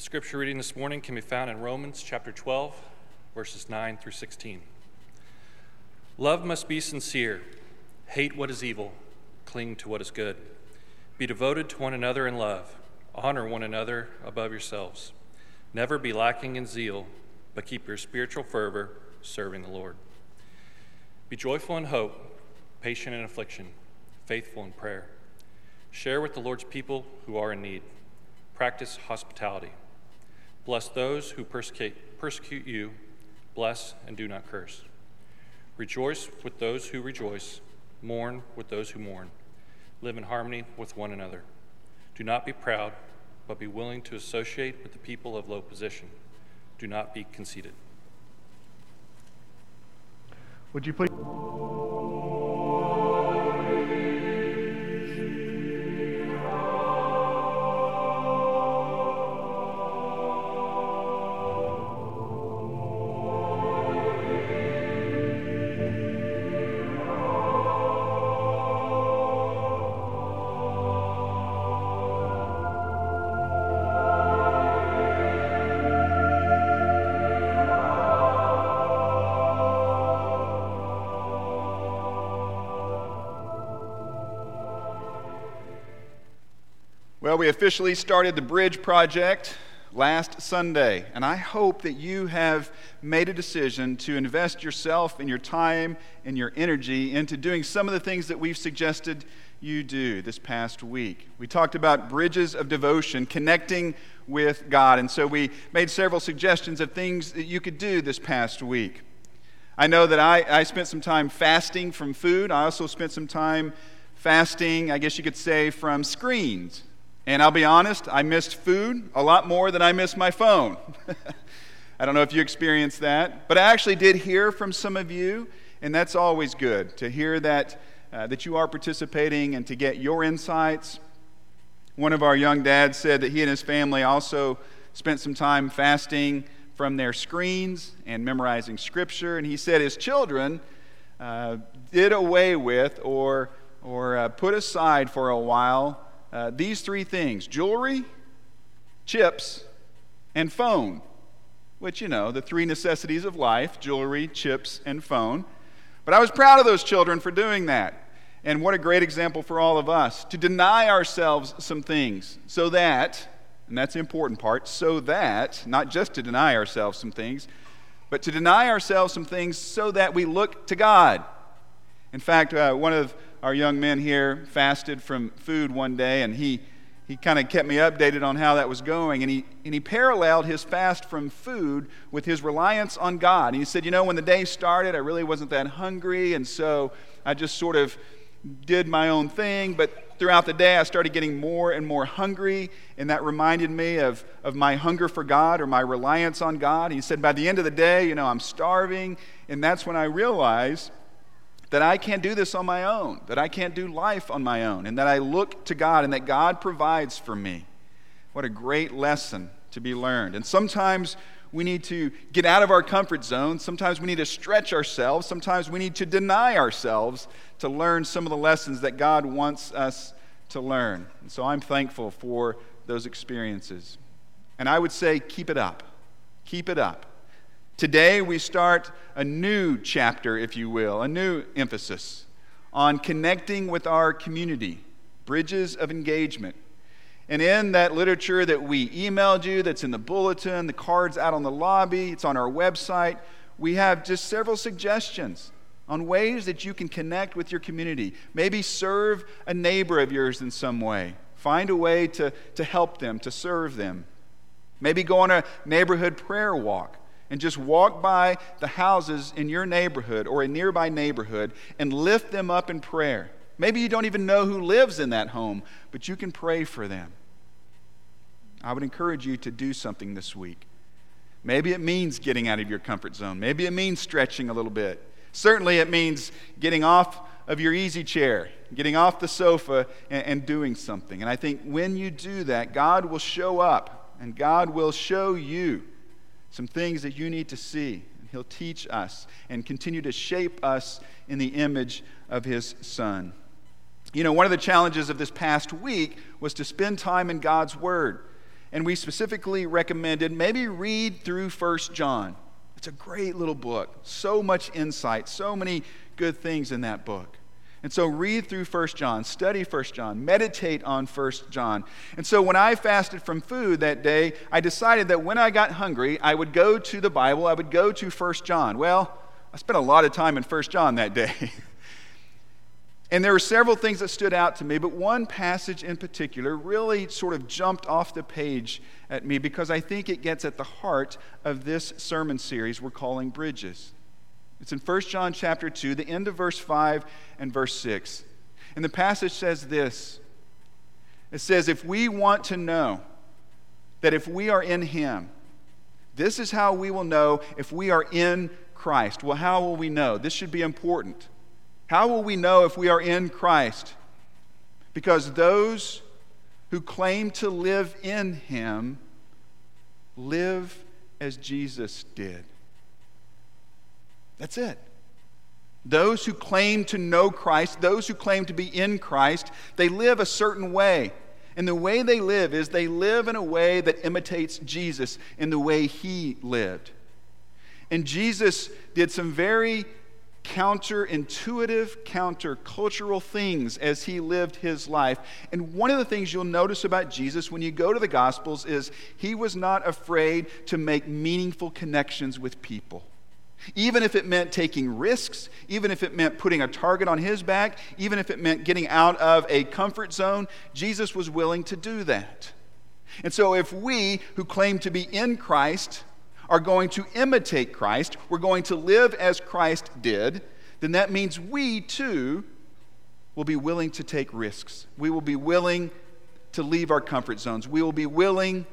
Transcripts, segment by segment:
The scripture reading this morning can be found in Romans chapter 12, verses 9 through 16. Love must be sincere. Hate what is evil. Cling to what is good. Be devoted to one another in love. Honor one another above yourselves. Never be lacking in zeal, but keep your spiritual fervor serving the Lord. Be joyful in hope, patient in affliction, faithful in prayer. Share with the Lord's people who are in need. Practice hospitality. Bless those who persecute, persecute you. Bless and do not curse. Rejoice with those who rejoice. Mourn with those who mourn. Live in harmony with one another. Do not be proud, but be willing to associate with the people of low position. Do not be conceited. Would you please? Well, we officially started the Bridge Project last Sunday, and I hope that you have made a decision to invest yourself and your time and your energy into doing some of the things that we've suggested you do this past week. We talked about bridges of devotion, connecting with God, and so we made several suggestions of things that you could do this past week. I know that I, I spent some time fasting from food. I also spent some time fasting, I guess you could say, from screens. And I'll be honest, I missed food a lot more than I missed my phone. I don't know if you experienced that, but I actually did hear from some of you, and that's always good to hear that, uh, that you are participating and to get your insights. One of our young dads said that he and his family also spent some time fasting from their screens and memorizing scripture, and he said his children uh, did away with or, or uh, put aside for a while uh, these three things jewelry, chips, and phone, which, you know, the three necessities of life jewelry, chips, and phone. But I was proud of those children for doing that. And what a great example for all of us to deny ourselves some things so that, and that's the important part, so that, not just to deny ourselves some things, but to deny ourselves some things so that we look to God. In fact, uh, one of our young men here fasted from food one day, and he, he kind of kept me updated on how that was going. And he, and he paralleled his fast from food with his reliance on God. And he said, You know, when the day started, I really wasn't that hungry, and so I just sort of did my own thing. But throughout the day, I started getting more and more hungry, and that reminded me of, of my hunger for God or my reliance on God. He said, By the end of the day, you know, I'm starving, and that's when I realized that I can't do this on my own, that I can't do life on my own, and that I look to God and that God provides for me. What a great lesson to be learned. And sometimes we need to get out of our comfort zone. Sometimes we need to stretch ourselves. Sometimes we need to deny ourselves to learn some of the lessons that God wants us to learn. And so I'm thankful for those experiences. And I would say, keep it up. Keep it up. Today, we start a new chapter, if you will, a new emphasis on connecting with our community, bridges of engagement. And in that literature that we emailed you, that's in the bulletin, the cards out on the lobby, it's on our website, we have just several suggestions on ways that you can connect with your community. Maybe serve a neighbor of yours in some way. Find a way to, to help them, to serve them. Maybe go on a neighborhood prayer walk and just walk by the houses in your neighborhood or a nearby neighborhood and lift them up in prayer. Maybe you don't even know who lives in that home, but you can pray for them. I would encourage you to do something this week. Maybe it means getting out of your comfort zone. Maybe it means stretching a little bit. Certainly, it means getting off of your easy chair, getting off the sofa, and, and, doing something. And I think when you do that, God will show up and God will show you some things that you need to see. He'll teach us and continue to shape us in the image of His Son. You know, one of the challenges of this past week was to spend time in God's Word. and we specifically recommended maybe read through First John. It's a great little book. So much insight, so many good things in that book. And so read through First John, study First John, meditate on First John. And so when I fasted from food that day, I decided that when I got hungry, I would go to the Bible, I would go to First John. Well, I spent a lot of time in First John that day. And there were several things that stood out to me, but one passage in particular really sort of jumped off the page at me because I think it gets at the heart of this sermon series we're calling Bridges. It's in 1 John chapter 2, the end of verse 5 and verse 6. And the passage says this It says, If we want to know that if we are in Him, this is how we will know if we are in Christ. Well, how will we know? This should be important. How will we know if we are in Christ? Because those who claim to live in Him live as Jesus did. That's it. Those who claim to know Christ, those who claim to be in Christ, they live a certain way. And the way they live is they live in a way that imitates Jesus in the way he lived. And Jesus did some very counterintuitive, countercultural things as he lived his life. And one of the things you'll notice about Jesus when you go to the Gospels is he was not afraid to make meaningful connections with people. Even if it meant taking risks, even if it meant putting a target on his back, even if it meant getting out of a comfort zone, Jesus was willing to do that. And so, if we who claim to be in Christ are going to imitate Christ, we're going to live as Christ did, then that means we too will be willing to take risks. We will be willing to leave our comfort zones. We will be willing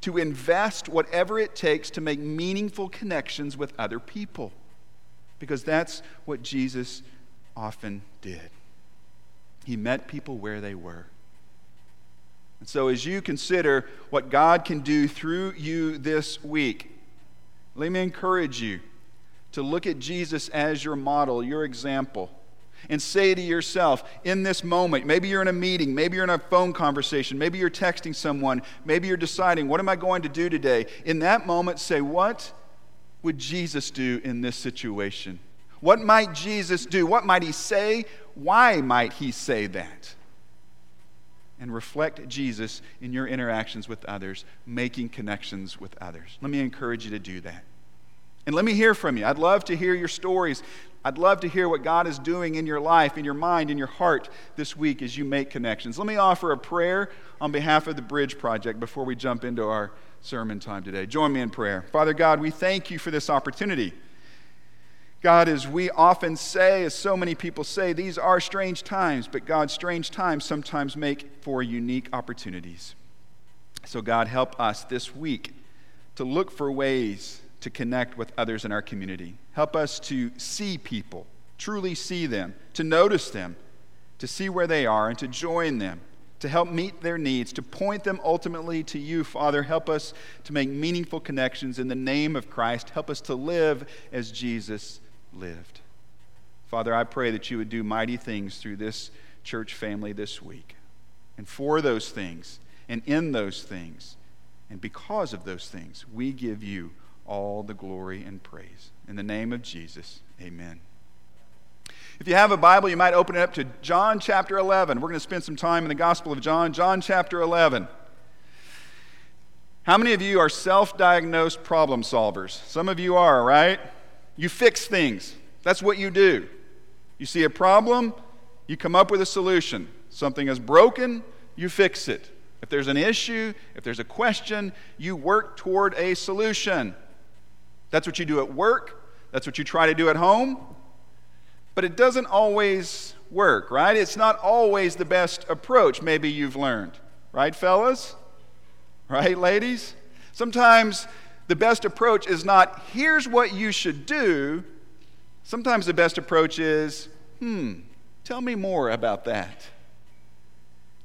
to invest whatever it takes to make meaningful connections with other people. Because that's what Jesus often did. He met people where they were. And so, as you consider what God can do through you this week, let me encourage you to look at Jesus as your model, your example, and say to yourself in this moment maybe you're in a meeting, maybe you're in a phone conversation, maybe you're texting someone, maybe you're deciding, what am I going to do today? In that moment, say, what would Jesus do in this situation? What might Jesus do? What might he say? Why might he say that? And reflect Jesus in your interactions with others, making connections with others. Let me encourage you to do that. And let me hear from you. I'd love to hear your stories. I'd love to hear what God is doing in your life, in your mind, in your heart this week as you make connections. Let me offer a prayer on behalf of the Bridge Project before we jump into our sermon time today. Join me in prayer. Father God, we thank you for this opportunity. God, as we often say, as so many people say, these are strange times, but God, strange times sometimes make for unique opportunities. So, God, help us this week to look for ways to connect with others in our community. Help us to see people, truly see them, to notice them, to see where they are, and to join them, to help meet their needs, to point them ultimately to you, Father. Help us to make meaningful connections in the name of Christ. Help us to live as Jesus lived. Father, I pray that you would do mighty things through this church family this week. And for those things, and in those things, and because of those things, we give you all the glory and praise. In the name of Jesus, amen. If you have a Bible, you might open it up to John chapter 11. We're going to spend some time in the Gospel of John, John chapter 11. How many of you are self diagnosed problem solvers? Some of you are, right? You fix things. That's what you do. You see a problem, you come up with a solution. Something is broken, you fix it. If there's an issue, if there's a question, you work toward a solution. That's what you do at work, that's what you try to do at home. But it doesn't always work, right? It's not always the best approach, maybe you've learned. Right, fellas? Right, ladies? Sometimes the best approach is not, here's what you should do. Sometimes the best approach is, hmm, tell me more about that.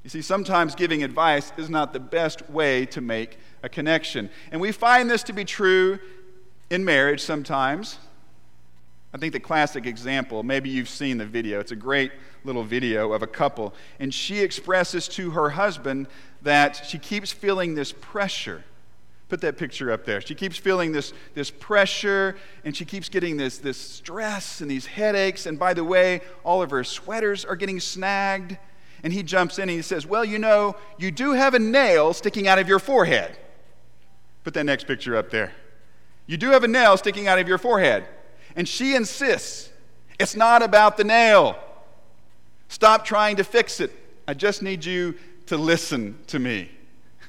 You see, sometimes giving advice is not the best way to make a connection. And we find this to be true in marriage sometimes. I think the classic example, maybe you've seen the video, it's a great little video of a couple, and she expresses to her husband that she keeps feeling this pressure. Put that picture up there. She keeps feeling this, this pressure and she keeps getting this, this stress and these headaches. And by the way, all of her sweaters are getting snagged. And he jumps in and he says, Well, you know, you do have a nail sticking out of your forehead. Put that next picture up there. You do have a nail sticking out of your forehead. And she insists, It's not about the nail. Stop trying to fix it. I just need you to listen to me.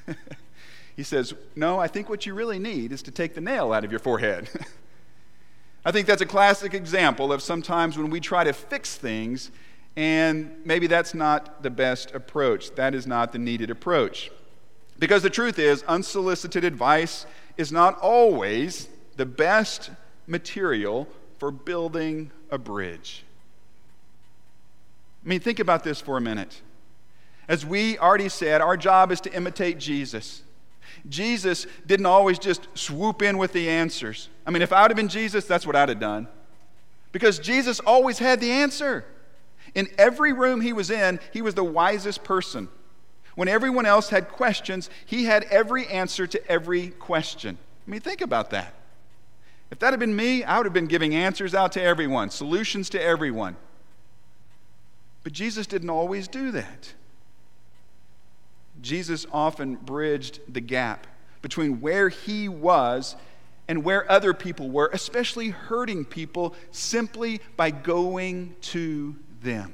he says, No, I think what you really need is to take the nail out of your forehead. I think that's a classic example of sometimes when we try to fix things, and maybe that's not the best approach. That is not the needed approach. Because the truth is, unsolicited advice is not always the best material for building a bridge. I mean, think about this for a minute. As we already said, our job is to imitate Jesus. Jesus didn't always just swoop in with the answers. I mean, if I would have been Jesus, that's what I'd have done. Because Jesus always had the answer. In every room he was in, he was the wisest person. When everyone else had questions, he had every answer to every question. I mean, think about that. If that had been me, I would have been giving answers out to everyone, solutions to everyone. But Jesus didn't always do that. Jesus often bridged the gap between where he was and where other people were, especially hurting people, simply by going to them.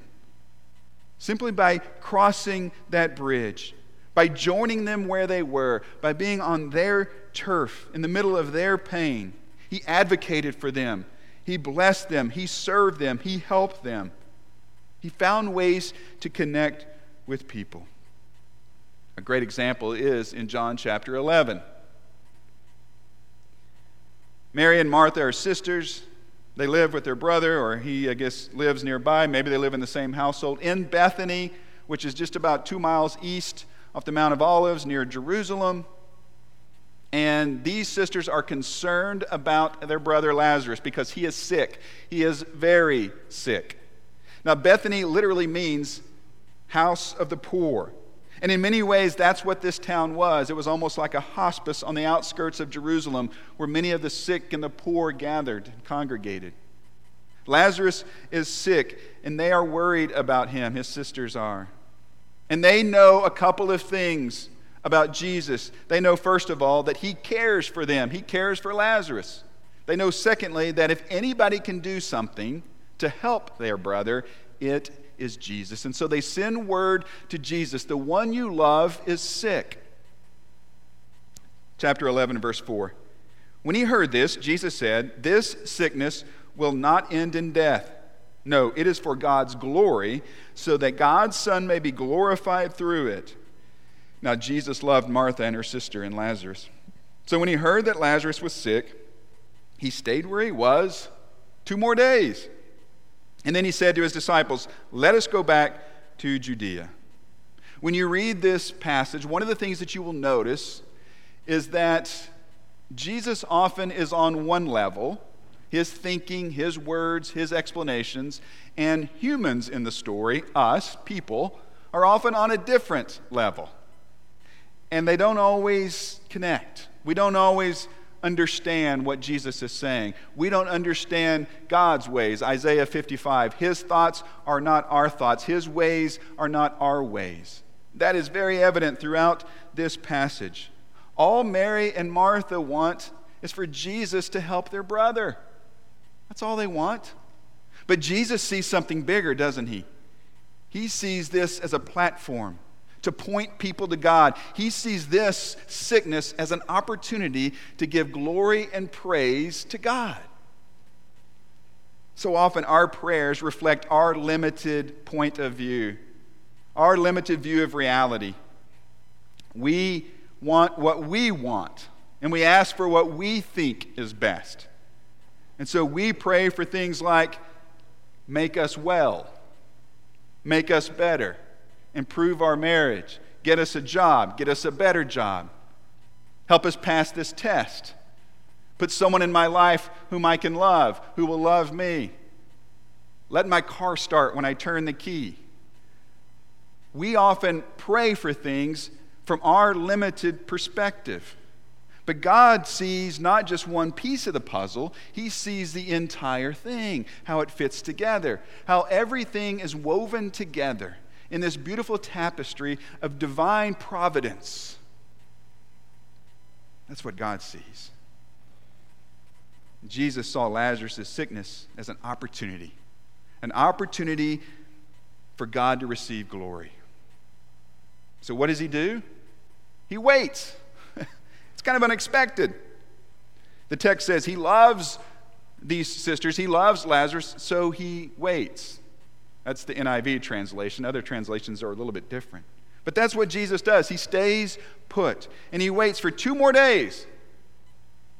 Simply by crossing that bridge, by joining them where they were, by being on their turf in the middle of their pain. He advocated for them, He blessed them, He served them, He helped them. He found ways to connect with people. A great example is in John chapter 11. Mary and Martha are sisters. They live with their brother, or he, I guess, lives nearby. Maybe they live in the same household in Bethany, which is just about two miles east off the Mount of Olives near Jerusalem. And these sisters are concerned about their brother Lazarus because he is sick. He is very sick. Now, Bethany literally means house of the poor. And in many ways, that's what this town was. It was almost like a hospice on the outskirts of Jerusalem where many of the sick and the poor gathered and congregated. Lazarus is sick, and they are worried about him, his sisters are. And they know a couple of things about Jesus. They know, first of all, that he cares for them, he cares for Lazarus. They know, secondly, that if anybody can do something to help their brother, it is Jesus. And so they send word to Jesus the one you love is sick. Chapter 11, verse 4. When he heard this, Jesus said, This sickness will not end in death. No, it is for God's glory, so that God's Son may be glorified through it. Now, Jesus loved Martha and her sister and Lazarus. So when he heard that Lazarus was sick, he stayed where he was two more days. And then he said to his disciples, Let us go back to Judea. When you read this passage, one of the things that you will notice is that Jesus often is on one level, his thinking, his words, his explanations, and humans in the story, us, people, are often on a different level. And they don't always connect. We don't always understand what Jesus is saying. We don't understand God's ways. Isaiah 55. His thoughts are not our thoughts, His ways are not our ways. That is very evident throughout this passage. All Mary and Martha want is for Jesus to help their brother. That's all they want. But Jesus sees something bigger, doesn't he? He sees this as a platform to point people to God. He sees this sickness as an opportunity to give glory and praise to God. So often, our prayers reflect our limited point of view, our limited view of reality. We want what we want, and we ask for what we think is best. And so we pray for things like make us well, make us better improve our marriage, get us a job, get us a better job, help us pass this test, put someone in my life whom I can love, who will love me, let my car start when I turn the key. We often pray for things from our limited perspective. But God sees not just one piece of the puzzle, He sees the entire thing, how it fits together, how everything is woven together in this beautiful tapestry of divine providence. That's what God sees. Jesus saw Lazarus' sickness as an opportunity, an opportunity for God to receive glory. So, what does he do? He waits. it's kind of unexpected. The text says he loves these sisters, he loves Lazarus, so he waits. That's the NIV translation. Other translations are a little bit different. But that's what Jesus does. He stays put and he waits for two more days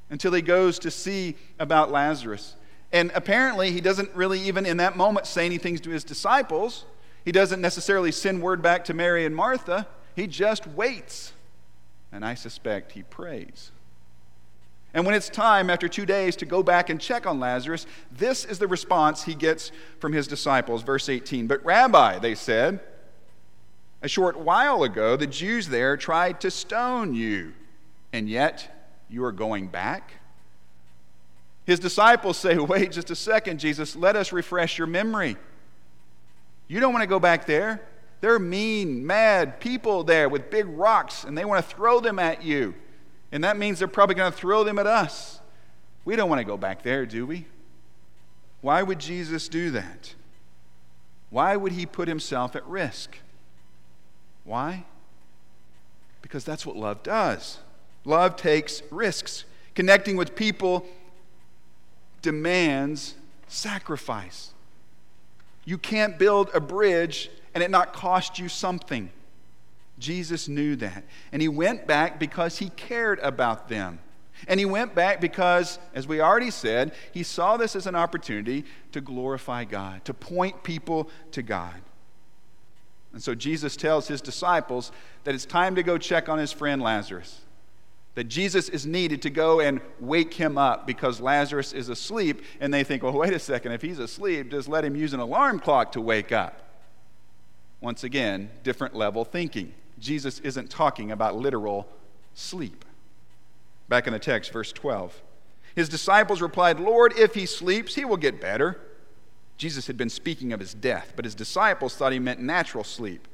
until he goes to see about Lazarus. And apparently, he doesn't really even in that moment say anything to his disciples. He doesn't necessarily send word back to Mary and Martha. He just waits. And I suspect he prays. And when it's time, after two days, to go back and check on Lazarus, this is the response he gets from his disciples. Verse 18 But, Rabbi, they said, a short while ago, the Jews there tried to stone you, and yet you are going back? His disciples say, Wait just a second, Jesus, let us refresh your memory. You don't want to go back there. Are mean, mad people there with big rocks, and they want to throw them at you. And that means they're probably going to throw them at us. We don't want to go back there, do we? Why would Jesus do that? Why would he put himself at risk? Why? Because that's what love does. Love takes risks. Connecting with people demands sacrifice. You can't build a bridge and it not cost you something. Jesus knew that. And he went back because he cared about them. And he went back because, as we already said, he saw this as an opportunity to glorify God, to point people to God. And so Jesus tells his disciples that it's time to go check on his friend Lazarus that Jesus is needed to go and wake him up because Lazarus is asleep. And they think, well, wait a second, if he's asleep, just let him use an alarm clock to wake up. Once again, different level thinking. Jesus isn't talking about literal sleep. Back in the text, verse 12. His disciples replied, Lord, if he sleeps, he will get better. Jesus had been speaking of his death, but his disciples thought he meant natural sleep.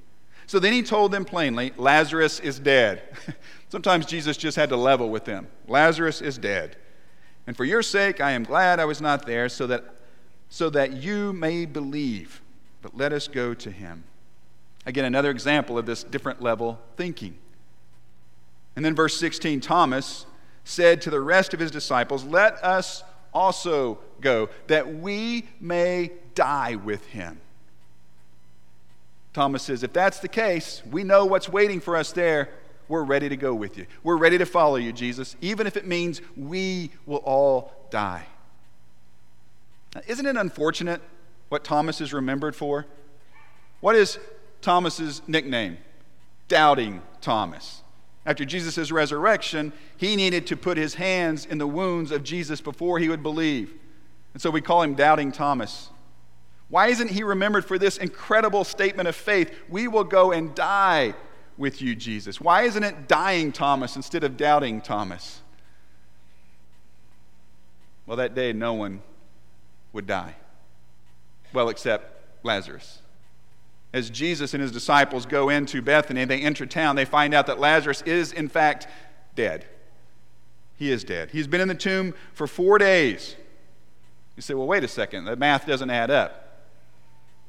So then he told them plainly, Lazarus is dead. Sometimes Jesus just had to level with them. Lazarus is dead. And for your sake, I am glad I was not there so that, so that you may believe. But let us go to him. Again, another example of this different level thinking. And then verse 16 Thomas said to the rest of his disciples, Let us also go, that we may die with him. Thomas says, If that's the case, we know what's waiting for us there. We're ready to go with you. We're ready to follow you, Jesus, even if it means we will all die. Now, isn't it unfortunate what Thomas is remembered for? What is Thomas's nickname? Doubting Thomas. After Jesus' resurrection, he needed to put his hands in the wounds of Jesus before he would believe. And so we call him Doubting Thomas. Why isn't he remembered for this incredible statement of faith? We will go and die with you, Jesus. Why isn't it dying Thomas instead of doubting Thomas? Well, that day, no one would die. Well, except Lazarus. As Jesus and his disciples go into Bethany, they enter town, they find out that Lazarus is, in fact, dead. He is dead. He's been in the tomb for four days. You say, well, wait a second, the math doesn't add up.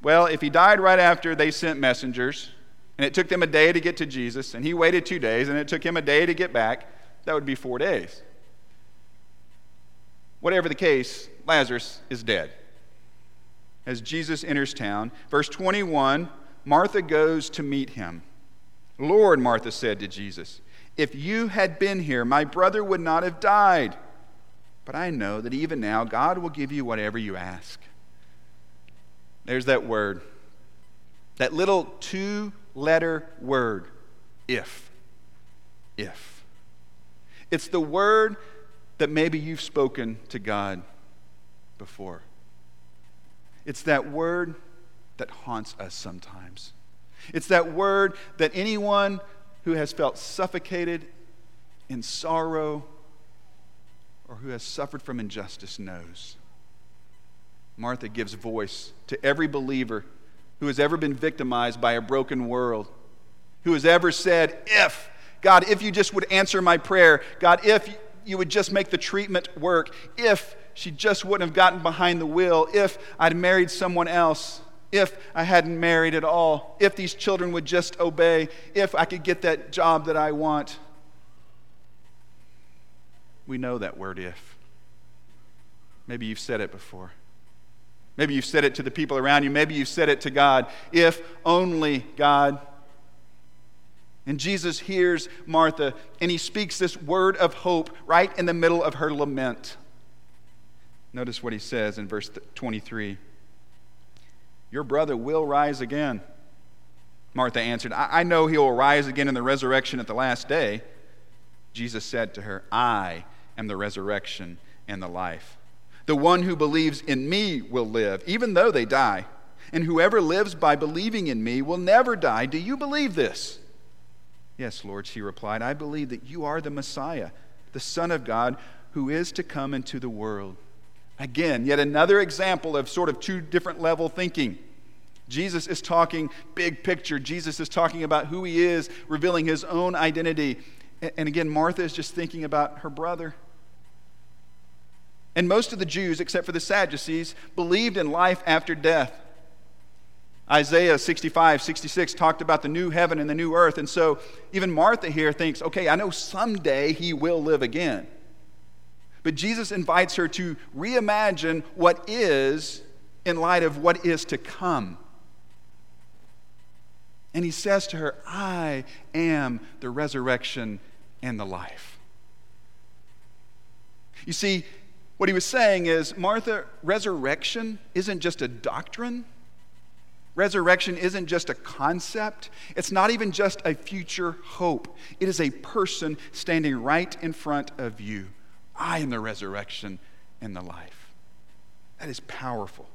Well, if he died right after they sent messengers, and it took them a day to get to Jesus, and he waited two days, and it took him a day to get back, that would be four days. Whatever the case, Lazarus is dead. As Jesus enters town, verse 21, Martha goes to meet him. Lord, Martha said to Jesus, if you had been here, my brother would not have died. But I know that even now God will give you whatever you ask. There's that word. That little two letter word, if. If. It's the word that maybe you've spoken to God before. It's that word that haunts us sometimes. It's that word that anyone who has felt suffocated in sorrow or who has suffered from injustice knows. Martha gives voice to every believer who has ever been victimized by a broken world, who has ever said, If, God, if you just would answer my prayer, God, if you would just make the treatment work, if she just wouldn't have gotten behind the wheel, if I'd married someone else, if I hadn't married at all, if these children would just obey, if I could get that job that I want. We know that word if. Maybe you've said it before. Maybe you've said it to the people around you. Maybe you've said it to God. If only God. And Jesus hears Martha and he speaks this word of hope right in the middle of her lament. Notice what he says in verse 23 Your brother will rise again. Martha answered, I, I know he will rise again in the resurrection at the last day. Jesus said to her, I am the resurrection and the life. The one who believes in me will live, even though they die. And whoever lives by believing in me will never die. Do you believe this? Yes, Lord, she replied. I believe that you are the Messiah, the Son of God, who is to come into the world. Again, yet another example of sort of two different level thinking. Jesus is talking big picture. Jesus is talking about who he is, revealing his own identity. And again, Martha is just thinking about her brother. And most of the Jews, except for the Sadducees, believed in life after death. Isaiah 65, 66 talked about the new heaven and the new earth. And so even Martha here thinks, okay, I know someday he will live again. But Jesus invites her to reimagine what is in light of what is to come. And he says to her, I am the resurrection and the life. You see, what he was saying is, Martha, resurrection isn't just a doctrine. Resurrection isn't just a concept. It's not even just a future hope. It is a person standing right in front of you. I am the resurrection and the life. That is powerful.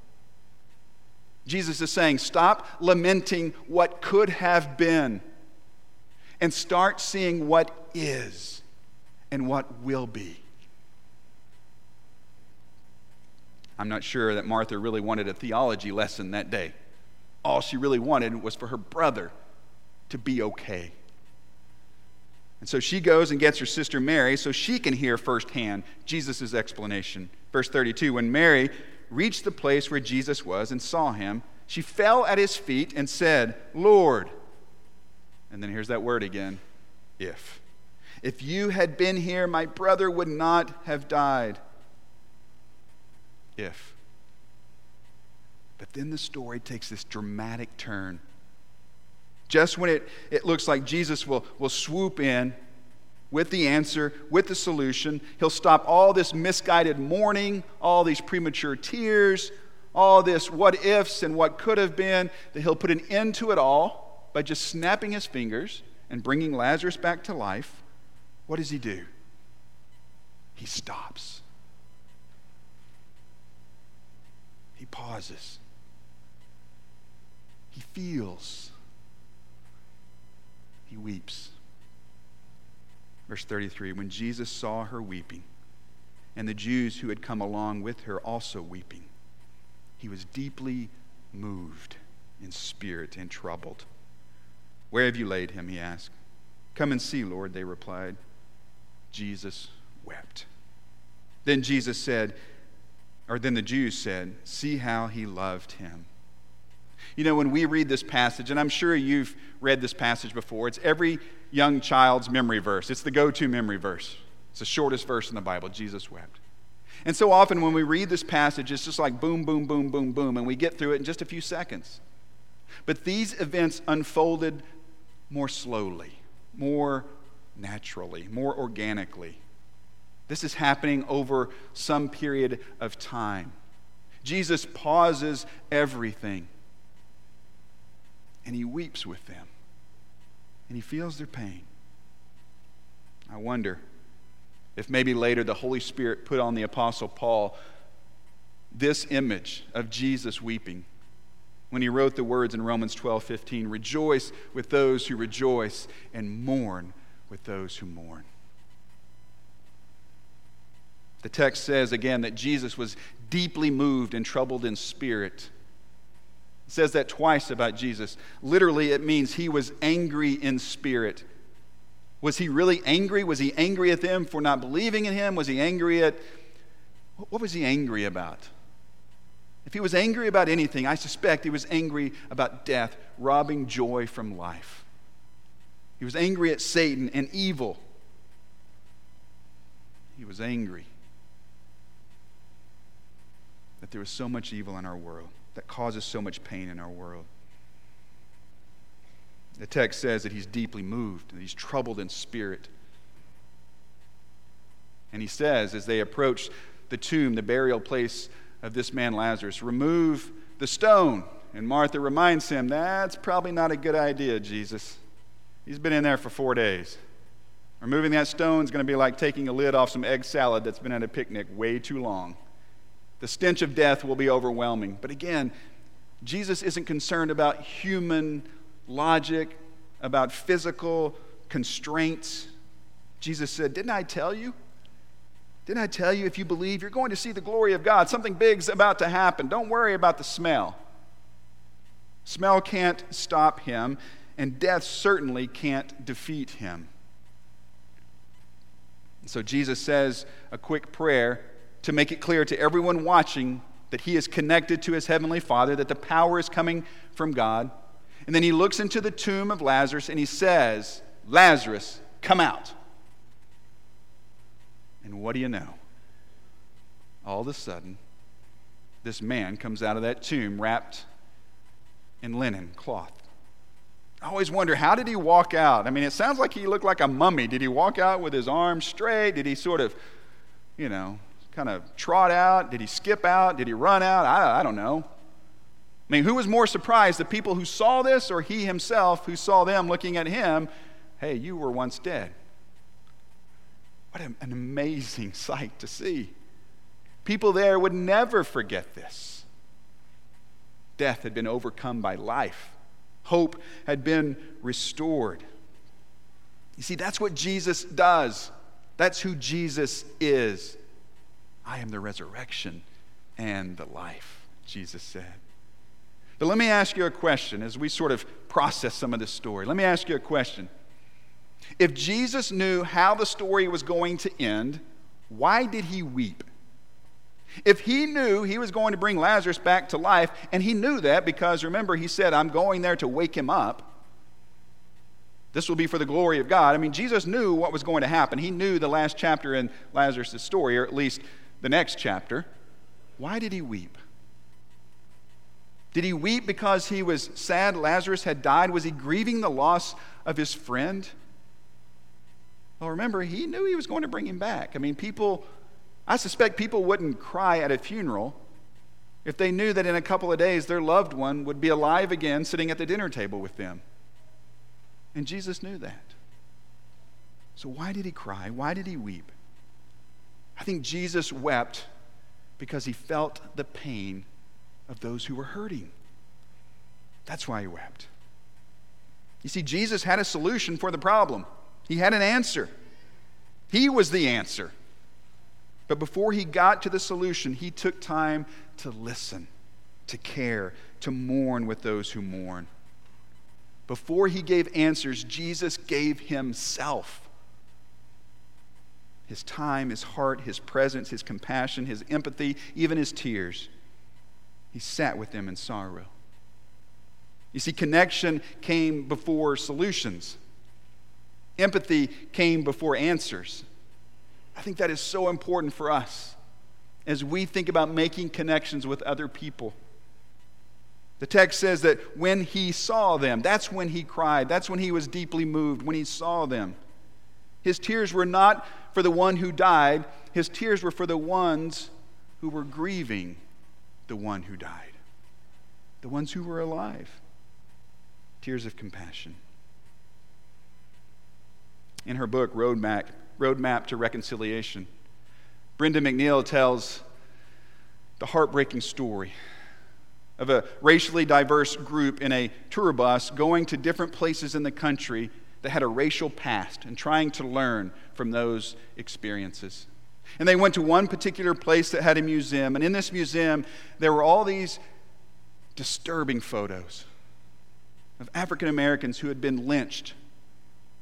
Jesus is saying, stop lamenting what could have been and start seeing what is and what will be. I'm not sure that Martha really wanted a theology lesson that day. All she really wanted was for her brother to be okay. And so she goes and gets her sister Mary so she can hear firsthand Jesus' explanation. Verse 32 When Mary reached the place where Jesus was and saw him, she fell at his feet and said, Lord, and then here's that word again if. If you had been here, my brother would not have died if. But then the story takes this dramatic turn. Just when it, it looks like Jesus will, will swoop in with the answer, with the solution, he'll stop all this misguided mourning, all these premature tears, all this what ifs and what could have been, that he'll put an end to it all by just snapping his fingers and bringing Lazarus back to life. What does he do? He stops. He pauses. He feels. He weeps. Verse 33 When Jesus saw her weeping, and the Jews who had come along with her also weeping, he was deeply moved in spirit and troubled. Where have you laid him? he asked. Come and see, Lord, they replied. Jesus wept. Then Jesus said, or then the Jews said, See how he loved him. You know, when we read this passage, and I'm sure you've read this passage before, it's every young child's memory verse. It's the go to memory verse. It's the shortest verse in the Bible. Jesus wept. And so often when we read this passage, it's just like boom, boom, boom, boom, boom, and we get through it in just a few seconds. But these events unfolded more slowly, more naturally, more organically. This is happening over some period of time. Jesus pauses everything and he weeps with them and he feels their pain. I wonder if maybe later the Holy Spirit put on the Apostle Paul this image of Jesus weeping when he wrote the words in Romans 12 15 Rejoice with those who rejoice, and mourn with those who mourn. The text says again that Jesus was deeply moved and troubled in spirit. It says that twice about Jesus. Literally, it means he was angry in spirit. Was he really angry? Was he angry at them for not believing in him? Was he angry at. What was he angry about? If he was angry about anything, I suspect he was angry about death, robbing joy from life. He was angry at Satan and evil. He was angry that there was so much evil in our world, that causes so much pain in our world. The text says that he's deeply moved, that he's troubled in spirit. And he says, as they approach the tomb, the burial place of this man Lazarus, remove the stone. And Martha reminds him, that's probably not a good idea, Jesus. He's been in there for four days. Removing that stone is going to be like taking a lid off some egg salad that's been at a picnic way too long. The stench of death will be overwhelming. But again, Jesus isn't concerned about human logic, about physical constraints. Jesus said, Didn't I tell you? Didn't I tell you if you believe, you're going to see the glory of God? Something big's about to happen. Don't worry about the smell. Smell can't stop him, and death certainly can't defeat him. So Jesus says a quick prayer to make it clear to everyone watching that he is connected to his heavenly Father, that the power is coming from God. And then he looks into the tomb of Lazarus and he says, Lazarus, come out. And what do you know? All of a sudden, this man comes out of that tomb wrapped in linen cloth. I always wonder, how did he walk out? I mean, it sounds like he looked like a mummy. Did he walk out with his arms straight? Did he sort of, you know, kind of trot out? Did he skip out? Did he run out? I, I don't know. I mean, who was more surprised, the people who saw this or he himself who saw them looking at him? Hey, you were once dead. What an amazing sight to see. People there would never forget this. Death had been overcome by life, hope had been restored. You see, that's what Jesus does. That's who Jesus is. I am the resurrection and the life, Jesus said. But let me ask you a question as we sort of process some of this story. Let me ask you a question. If Jesus knew how the story was going to end, why did he weep? If he knew he was going to bring Lazarus back to life, and he knew that because remember, he said, I'm going there to wake him up. This will be for the glory of God. I mean, Jesus knew what was going to happen. He knew the last chapter in Lazarus' story, or at least the next chapter. Why did he weep? Did he weep because he was sad Lazarus had died? Was he grieving the loss of his friend? Well, remember, he knew he was going to bring him back. I mean, people, I suspect people wouldn't cry at a funeral if they knew that in a couple of days their loved one would be alive again sitting at the dinner table with them. And Jesus knew that. So, why did he cry? Why did he weep? I think Jesus wept because he felt the pain of those who were hurting. That's why he wept. You see, Jesus had a solution for the problem. He had an answer. He was the answer. But before he got to the solution, he took time to listen, to care, to mourn with those who mourn. Before he gave answers, Jesus gave himself his time, his heart, his presence, his compassion, his empathy, even his tears. He sat with them in sorrow. You see, connection came before solutions. Empathy came before answers. I think that is so important for us as we think about making connections with other people. The text says that when he saw them, that's when he cried. That's when he was deeply moved, when he saw them. His tears were not for the one who died, his tears were for the ones who were grieving the one who died, the ones who were alive. Tears of compassion in her book, Roadmap, Roadmap to Reconciliation. Brenda McNeil tells the heartbreaking story of a racially diverse group in a tour bus going to different places in the country that had a racial past and trying to learn from those experiences. And they went to one particular place that had a museum, and in this museum, there were all these disturbing photos of African Americans who had been lynched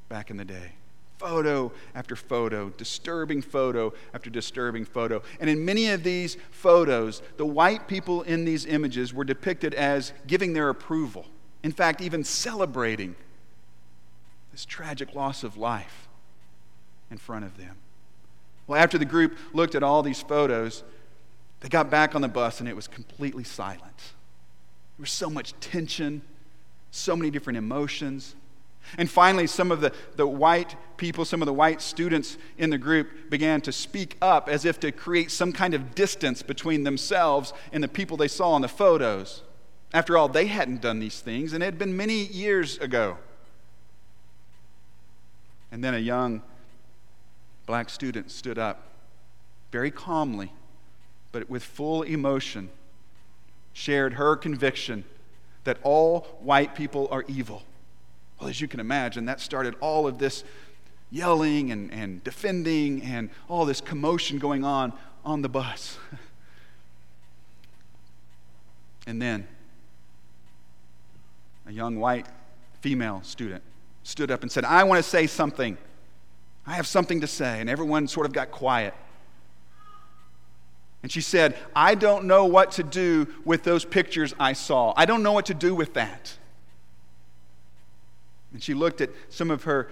back in the day. Photo after photo, disturbing photo after disturbing photo. And in many of these photos, the white people in these images were depicted as giving their approval. In fact, even celebrating this tragic loss of life in front of them. Well, after the group looked at all these photos, they got back on the bus and it was completely silent. There was so much tension, so many different emotions. And finally, some of the, the white people, some of the white students in the group began to speak up as if to create some kind of distance between themselves and the people they saw in the photos. After all, they hadn't done these things, and it had been many years ago. And then a young black student stood up very calmly, but with full emotion, shared her conviction that all white people are evil. Well, as you can imagine, that started all of this yelling and, and defending and all this commotion going on on the bus. and then a young white female student stood up and said, I want to say something. I have something to say. And everyone sort of got quiet. And she said, I don't know what to do with those pictures I saw. I don't know what to do with that. And she looked at some of her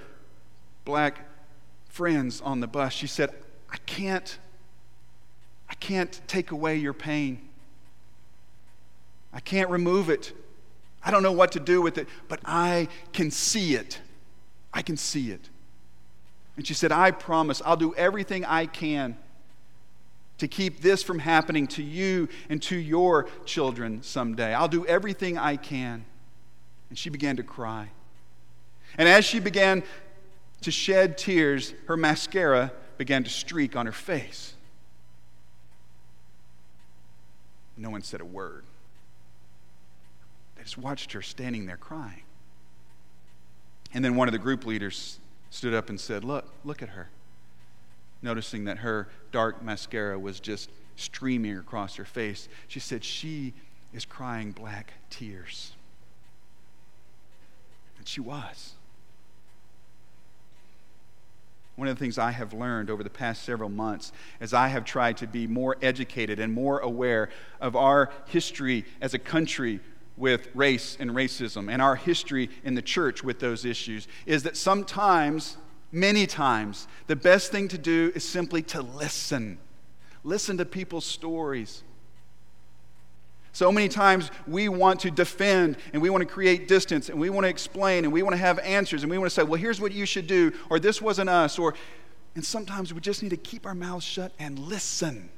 black friends on the bus. She said, I can't, I can't take away your pain. I can't remove it. I don't know what to do with it, but I can see it. I can see it. And she said, I promise I'll do everything I can to keep this from happening to you and to your children someday. I'll do everything I can. And she began to cry. And as she began to shed tears, her mascara began to streak on her face. No one said a word. They just watched her standing there crying. And then one of the group leaders stood up and said, Look, look at her. Noticing that her dark mascara was just streaming across her face, she said, She is crying black tears. And she was. One of the things I have learned over the past several months as I have tried to be more educated and more aware of our history as a country with race and racism and our history in the church with those issues is that sometimes, many times, the best thing to do is simply to listen. Listen to people's stories. So many times we want to defend and we want to create distance and we want to explain and we want to have answers and we want to say, well, here's what you should do, or this wasn't us, or and sometimes we just need to keep our mouths shut and listen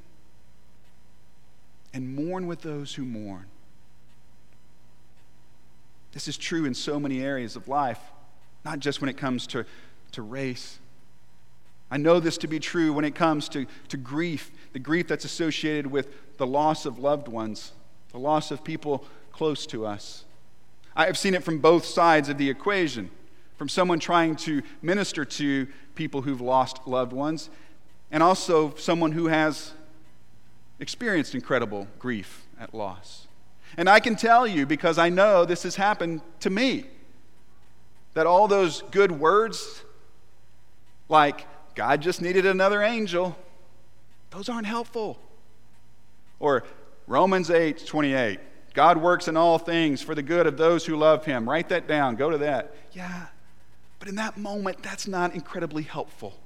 and mourn with those who mourn. This is true in so many areas of life, not just when it comes to, to race. I know this to be true when it comes to, to grief, the grief that's associated with the loss of loved ones, the loss of people close to us. I have seen it from both sides of the equation from someone trying to minister to people who've lost loved ones, and also someone who has experienced incredible grief at loss. And I can tell you, because I know this has happened to me, that all those good words, like, God just needed another angel, those aren't helpful. Or Romans 8 28, God works in all things for the good of those who love him. Write that down, go to that. Yeah, but in that moment, that's not incredibly helpful.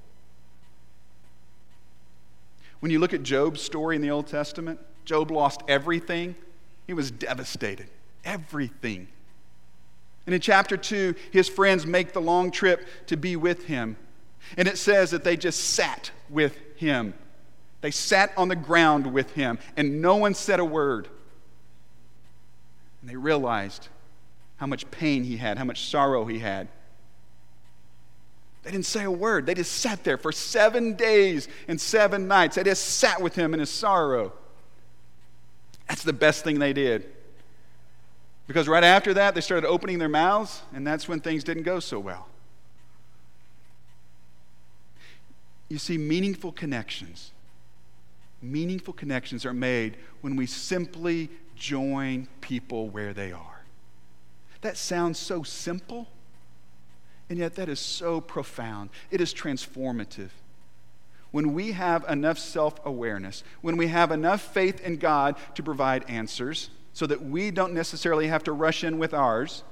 When you look at Job's story in the Old Testament, Job lost everything he was devastated. Everything. And in chapter 2, his friends make the long trip to be with him. And it says that they just sat with him. They sat on the ground with him, and no one said a word. And they realized how much pain he had, how much sorrow he had. They didn't say a word. They just sat there for seven days and seven nights. They just sat with him in his sorrow. That's the best thing they did. Because right after that, they started opening their mouths, and that's when things didn't go so well. You see, meaningful connections, meaningful connections are made when we simply join people where they are. That sounds so simple, and yet that is so profound. It is transformative. When we have enough self awareness, when we have enough faith in God to provide answers, so that we don't necessarily have to rush in with ours,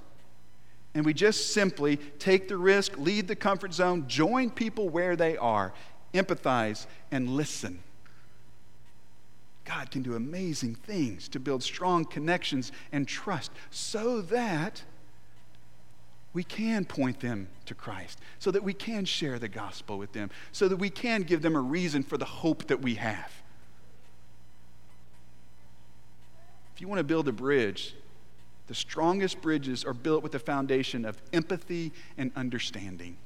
and we just simply take the risk, leave the comfort zone, join people where they are, empathize, and listen. God can do amazing things to build strong connections and trust so that we can point them to Christ, so that we can share the gospel with them, so that we can give them a reason for the hope that we have. If you want to build a bridge, the strongest bridges are built with the foundation of empathy and understanding.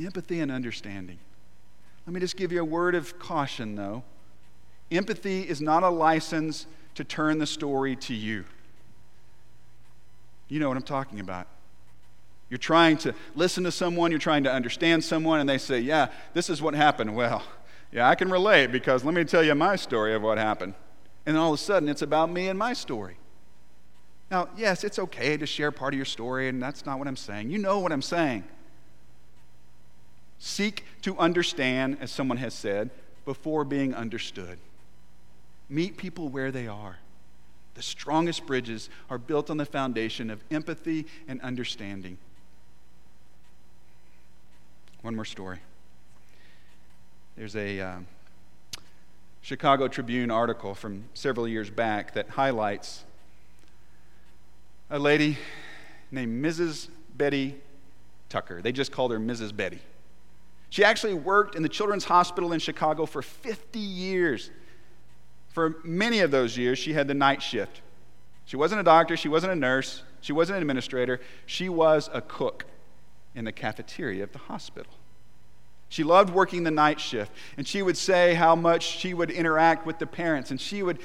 Empathy and understanding. Let me just give you a word of caution, though. Empathy is not a license to turn the story to you. You know what I'm talking about. You're trying to listen to someone, you're trying to understand someone, and they say, Yeah, this is what happened. Well, yeah, I can relate because let me tell you my story of what happened. And then all of a sudden, it's about me and my story. Now, yes, it's okay to share part of your story, and that's not what I'm saying. You know what I'm saying. Seek to understand, as someone has said, before being understood. Meet people where they are. The strongest bridges are built on the foundation of empathy and understanding. One more story. There's a um, Chicago Tribune article from several years back that highlights a lady named Mrs. Betty Tucker. They just called her Mrs. Betty. She actually worked in the Children's Hospital in Chicago for 50 years. For many of those years, she had the night shift. She wasn't a doctor, she wasn't a nurse, she wasn't an administrator, she was a cook in the cafeteria of the hospital. She loved working the night shift. And she would say how much she would interact with the parents. And she would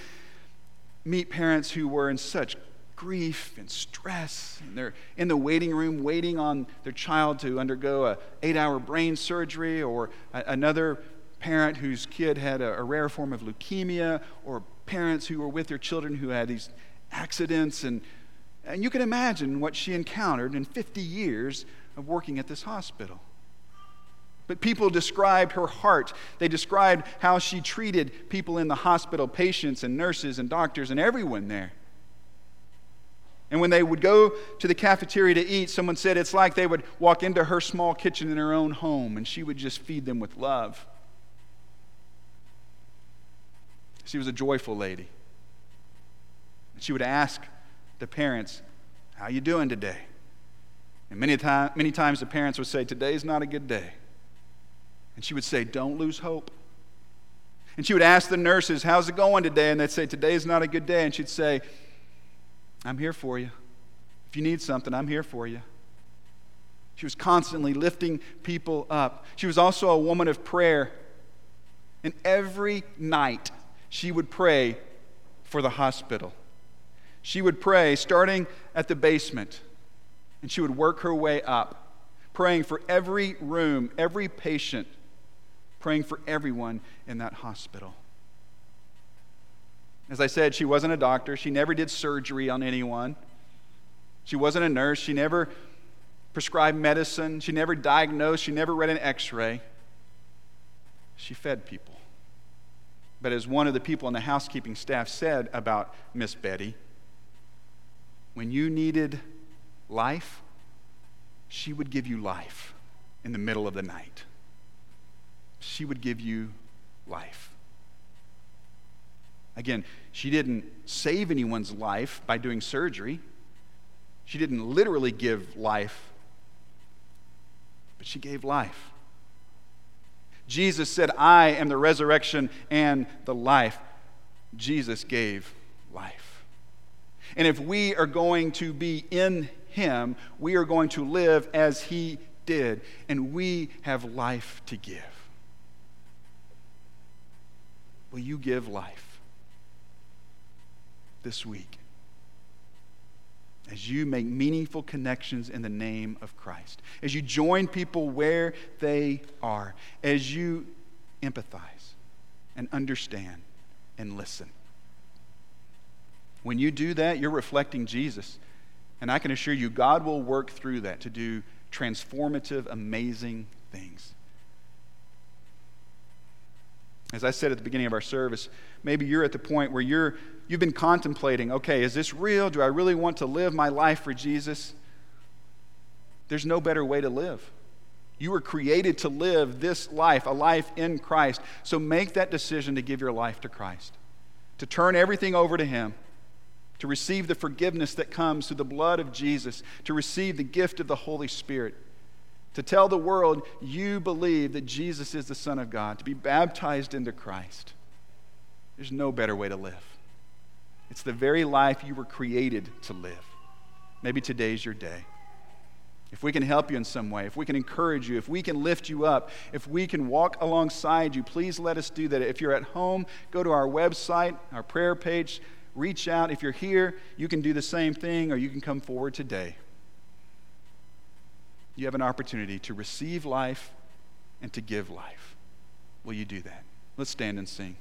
meet parents who were in such grief and stress. And they're in the waiting room waiting on their child to undergo a eight hour brain surgery or a, another parent whose kid had a, a rare form of leukemia or parents who were with their children who had these accidents. And, and you can imagine what she encountered in 50 years of working at this hospital. But people described her heart. They described how she treated people in the hospital, patients and nurses and doctors and everyone there. And when they would go to the cafeteria to eat, someone said it's like they would walk into her small kitchen in her own home and she would just feed them with love. She was a joyful lady. She would ask the parents, How you doing today? And many, time, many times the parents would say, Today's not a good day. And she would say, Don't lose hope. And she would ask the nurses, How's it going today? And they'd say, Today is not a good day. And she'd say, I'm here for you. If you need something, I'm here for you. She was constantly lifting people up. She was also a woman of prayer. And every night, she would pray for the hospital. She would pray starting at the basement, and she would work her way up, praying for every room, every patient, praying for everyone in that hospital. As I said, she wasn't a doctor. She never did surgery on anyone. She wasn't a nurse. She never prescribed medicine. She never diagnosed. She never read an x ray. She fed people. But as one of the people on the housekeeping staff said about Miss Betty, when you needed life, she would give you life in the middle of the night she would give you life. Again, she didn't save anyone's life by doing surgery. She didn't literally give life, but she gave life. Jesus said, I am the resurrection and the life. Jesus gave life. And if we are going to be in Him, we are going to live as He did, and we have life to give. Will you give life this week? As you make meaningful connections in the name of Christ, as you join people where they are, as you empathize and understand and listen. When you do that, you're reflecting Jesus. And I can assure you, God will work through that to do transformative, amazing things. As I said at the beginning of our service, maybe you're at the point where you're, you've been contemplating okay, is this real? Do I really want to live my life for Jesus? There's no better way to live. You were created to live this life, a life in Christ. So make that decision to give your life to Christ, to turn everything over to Him, to receive the forgiveness that comes through the blood of Jesus, to receive the gift of the Holy Spirit to tell the world you believe that Jesus is the Son of God, to be baptized into Christ. There's no better way to live. It's the very life you were created to live. Maybe today's your day. If we can help you in some way, if we can encourage you, if we can lift you up, if we can walk alongside you, please let us do that. If you're at home, go to our website, our prayer page, reach out. If you're here, you can do the same thing, or you can come forward today you have an opportunity to receive life and to give life. Will you do that? Let's stand and sing.